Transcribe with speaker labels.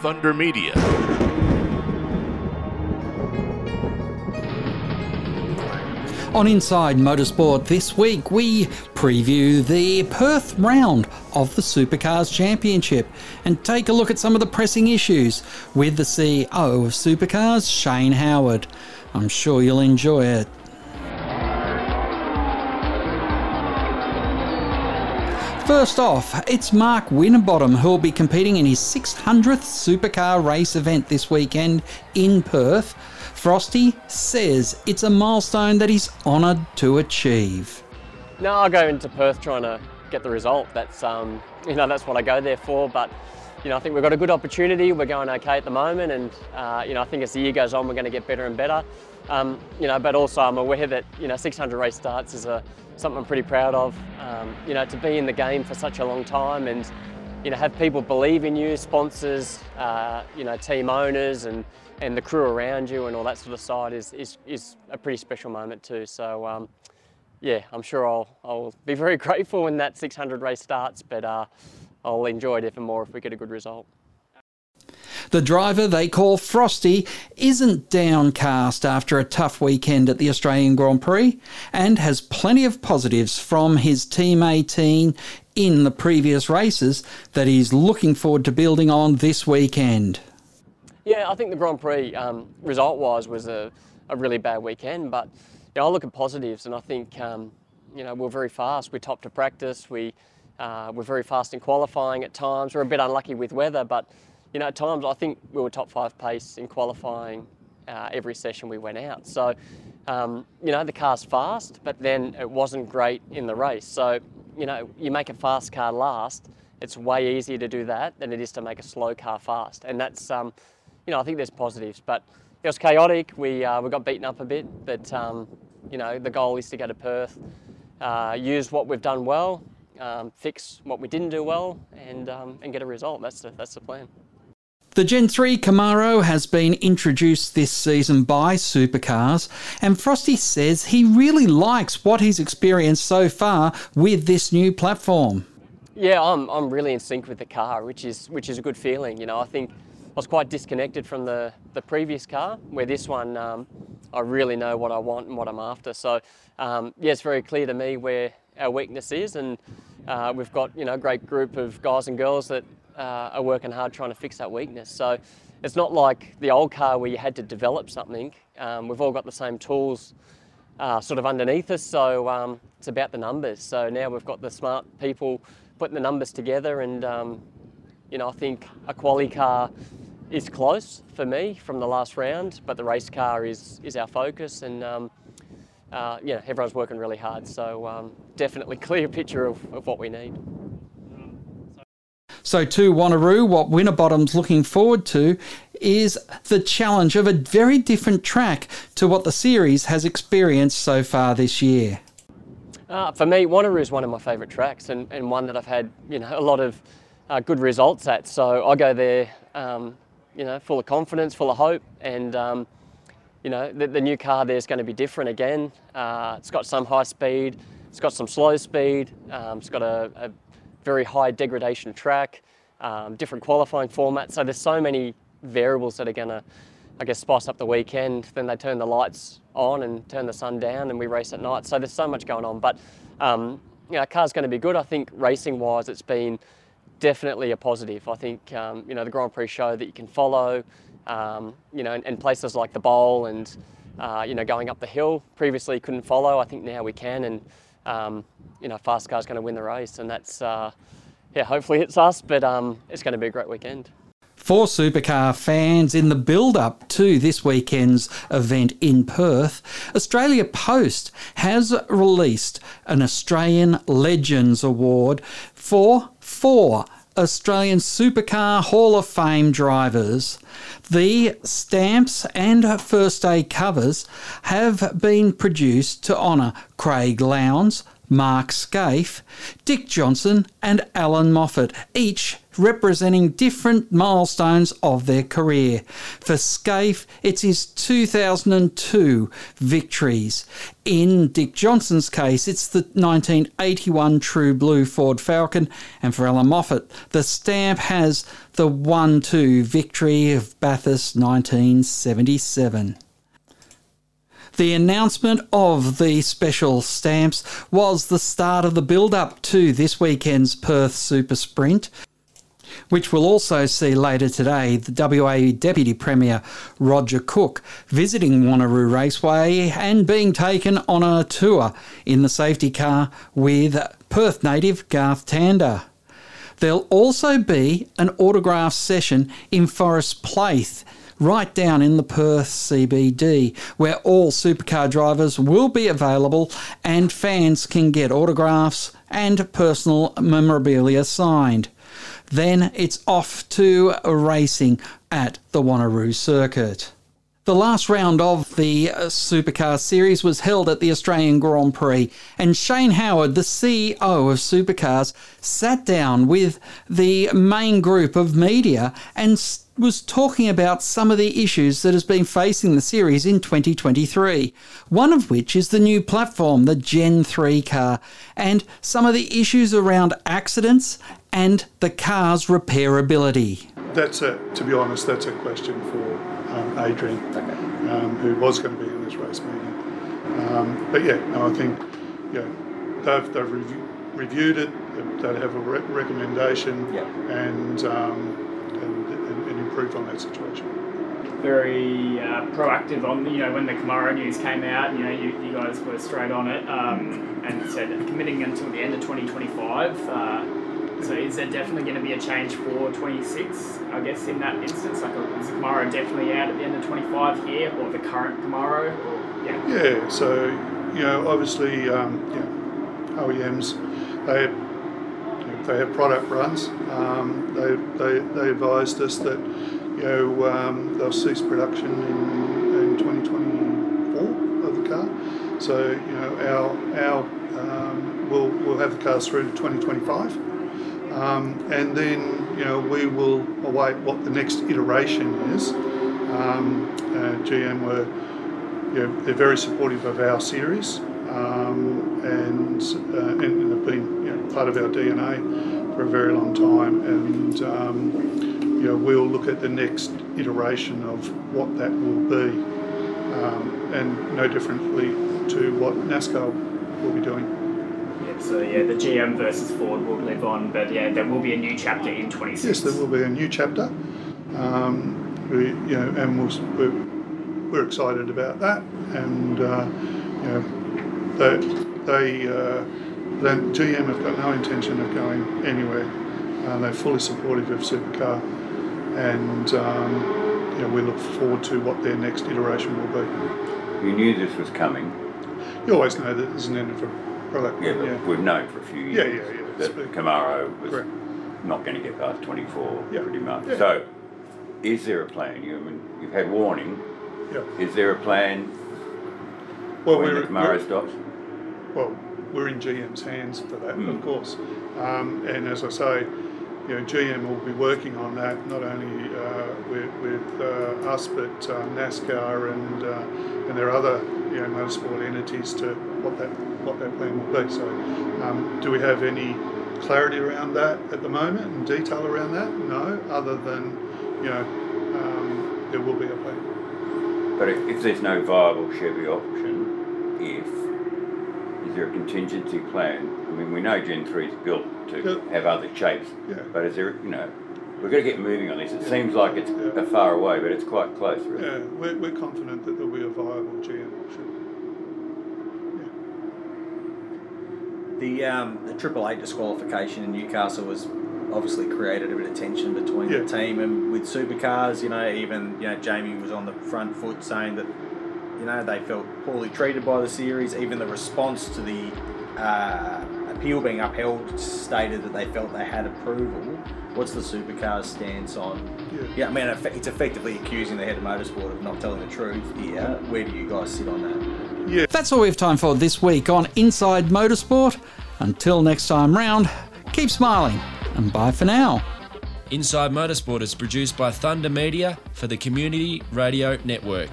Speaker 1: Thunder Media.
Speaker 2: On Inside Motorsport this week, we preview the Perth round of the Supercars Championship and take a look at some of the pressing issues with the CEO of Supercars, Shane Howard. I'm sure you'll enjoy it. First off, it's Mark Winterbottom who'll be competing in his 600th Supercar race event this weekend in Perth. Frosty says it's a milestone that he's honoured to achieve.
Speaker 3: No, I go into Perth trying to get the result. That's um, you know that's what I go there for. But you know I think we've got a good opportunity. We're going okay at the moment, and uh, you know I think as the year goes on, we're going to get better and better. Um, you know, but also I'm aware that you know 600 race starts is a something I'm pretty proud of. Um, you know, to be in the game for such a long time and you know have people believe in you, sponsors, uh, you know, team owners, and and the crew around you and all that sort of side is, is, is a pretty special moment too. So um, yeah, I'm sure I'll, I'll be very grateful when that 600 race starts, but uh, I'll enjoy it even more if we get a good result.
Speaker 2: The driver they call Frosty isn't downcast after a tough weekend at the Australian Grand Prix and has plenty of positives from his Team 18 in the previous races that he's looking forward to building on this weekend.
Speaker 3: Yeah, I think the Grand Prix um, result-wise was a, a, really bad weekend, but you know, I look at positives and I think um, you know we're very fast. We topped to practice. We uh, we're very fast in qualifying at times. We're a bit unlucky with weather, but you know at times I think we were top five pace in qualifying uh, every session we went out. So um, you know the car's fast, but then it wasn't great in the race. So you know you make a fast car last. It's way easier to do that than it is to make a slow car fast, and that's um, you know, I think there's positives, but it was chaotic. We, uh, we got beaten up a bit, but, um, you know, the goal is to go to Perth, uh, use what we've done well, um, fix what we didn't do well, and, um, and get a result. That's the, that's the plan.
Speaker 2: The Gen 3 Camaro has been introduced this season by Supercars, and Frosty says he really likes what he's experienced so far with this new platform.
Speaker 3: Yeah, I'm, I'm really in sync with the car, which is which is a good feeling. You know, I think I was quite disconnected from the, the previous car, where this one um, I really know what I want and what I'm after. So um, yeah, it's very clear to me where our weakness is, and uh, we've got you know a great group of guys and girls that uh, are working hard trying to fix that weakness. So it's not like the old car where you had to develop something. Um, we've all got the same tools. Uh, sort of underneath us, so um, it's about the numbers. So now we've got the smart people putting the numbers together, and um, you know, I think a quali car is close for me from the last round, but the race car is is our focus, and um, uh, yeah, everyone's working really hard. So um, definitely clear picture of, of what we need.
Speaker 2: So to Wanneroo, what Winterbottom's looking forward to is the challenge of a very different track to what the series has experienced so far this year.
Speaker 3: Uh, for me, Wanneroo is one of my favourite tracks and, and one that I've had you know a lot of uh, good results at. So I go there, um, you know, full of confidence, full of hope, and um, you know, the, the, new car there is going to be different again. Uh, it's got some high speed, it's got some slow speed, um, it's got a, a, very high degradation track, um, different qualifying formats. So there's so many variables that are going to, I guess, spice up the weekend. Then they turn the lights on and turn the sun down, and we race at night. So there's so much going on, but. Um, you know, car's going to be good. I think racing wise, it's been definitely a positive. I think um, you know the Grand Prix show that you can follow, um, you know, and, places like the Bowl and uh, you know going up the hill. Previously couldn't follow. I think now we can, and um, you know, fast car's going to win the race, and that's uh, yeah, hopefully it's us, but um, it's going to be a great weekend.
Speaker 2: For supercar fans in the build up to this weekend's event in Perth, Australia Post has released an Australian Legends Award for four Australian Supercar Hall of Fame drivers. The stamps and first day covers have been produced to honour Craig Lowndes, Mark Skaife, Dick Johnson, and Allan Moffat, each representing different milestones of their career. For Skaife, it's his 2002 victories. In Dick Johnson's case, it's the 1981 True Blue Ford Falcon, and for Allan Moffat, the stamp has the 1 2 victory of Bathurst 1977. The announcement of the special stamps was the start of the build up to this weekend's Perth Super Sprint, which will also see later today the WA Deputy Premier Roger Cook visiting Wanneroo Raceway and being taken on a tour in the safety car with Perth native Garth Tander. There'll also be an autograph session in Forrest Place right down in the Perth CBD, where all supercar drivers will be available and fans can get autographs and personal memorabilia signed. Then it's off to racing at the Wanneroo circuit. The last round of the uh, Supercar Series was held at the Australian Grand Prix, and Shane Howard, the CEO of Supercars, sat down with the main group of media and was talking about some of the issues that has been facing the series in 2023. One of which is the new platform, the Gen 3 car, and some of the issues around accidents and the car's repairability.
Speaker 1: That's a, to be honest, that's a question for Adrian, okay. um, who was going to be in this race meeting. Um, but yeah, no, I think yeah, they've, they've reviewed, reviewed it. They have a re- recommendation yep. and, um, and, and, and improve on that situation
Speaker 4: very uh, proactive on you know when the Camaro news came out. You know you, you guys were straight on it um, and said committing until the end of 2025. Uh, so is there definitely going to be a change for 26? I guess in that instance, like is Camaro definitely out at the end of 25 here, or the current Camaro? Or, yeah.
Speaker 1: Yeah. So you know, obviously, um, know, OEMs they they have product runs. Um, they, they they advised us that you know um, they'll cease production in, in 2024 of the car. So you know our our um, we'll we'll have the cars through to 2025. Um, and then you know we will await what the next iteration is. Um, uh, GM were you know, they're very supportive of our series um, and, uh, and have been you know, part of our DNA for a very long time. And um, you know we'll look at the next iteration of what that will be, um, and no differently to what NASCAR will be doing.
Speaker 4: So yeah, the GM versus Ford will live on, but yeah, there will be a new chapter in 26.
Speaker 1: Yes, there will be a new chapter. Um, we, you know, and we'll, we're, we're excited about that, and uh, you know, they, they, uh, then GM have got no intention of going anywhere. Uh, they're fully supportive of Supercar, and um, you know, we look forward to what their next iteration will
Speaker 5: be. You knew this was coming.
Speaker 1: You always know that there's an end of a product.
Speaker 5: Yeah, but yeah. we've known for a few years
Speaker 1: yeah, yeah, yeah.
Speaker 5: that Camaro was Correct. not going to get past 24 yeah. pretty much. Yeah. So, is there a plan? You I mean, you've had warning.
Speaker 1: Yeah.
Speaker 5: Is there a plan well, when the Camaro stops?
Speaker 1: Well, we're in GM's hands for that, mm. of hmm. course. Um, and as I say, you know, GM will be working on that not only uh, with, with uh, us but uh, NASCAR and uh, and their other you know motorsport entities to what that what that plan will be. So, um, do we have any clarity around that at the moment and detail around that? No, other than you know um, there will be a plan.
Speaker 5: But if, if there's no viable Chevy option, if is there a contingency plan? I mean, we know Gen 3 is built to yeah. have other shapes,
Speaker 1: yeah.
Speaker 5: but is there, you know, we've got to get moving on this. It yeah. seems like it's yeah. far away, but it's quite close, really.
Speaker 1: Yeah, we're, we're confident that there'll be a viable GM option. Yeah.
Speaker 6: The um, the Triple Eight disqualification in Newcastle was obviously created a bit of tension between yeah. the team and with supercars. You know, even you know Jamie was on the front foot saying that you know they felt poorly treated by the series. Even the response to the uh, appeal being upheld stated that they felt they had approval. What's the supercar's stance on? Yeah, yeah I mean, it's effectively accusing the head of motorsport of not telling the truth here. Where do you guys sit on that?
Speaker 1: Yeah.
Speaker 2: That's all we have time for this week on Inside Motorsport. Until next time round, keep smiling and bye for now.
Speaker 7: Inside Motorsport is produced by Thunder Media for the Community Radio Network.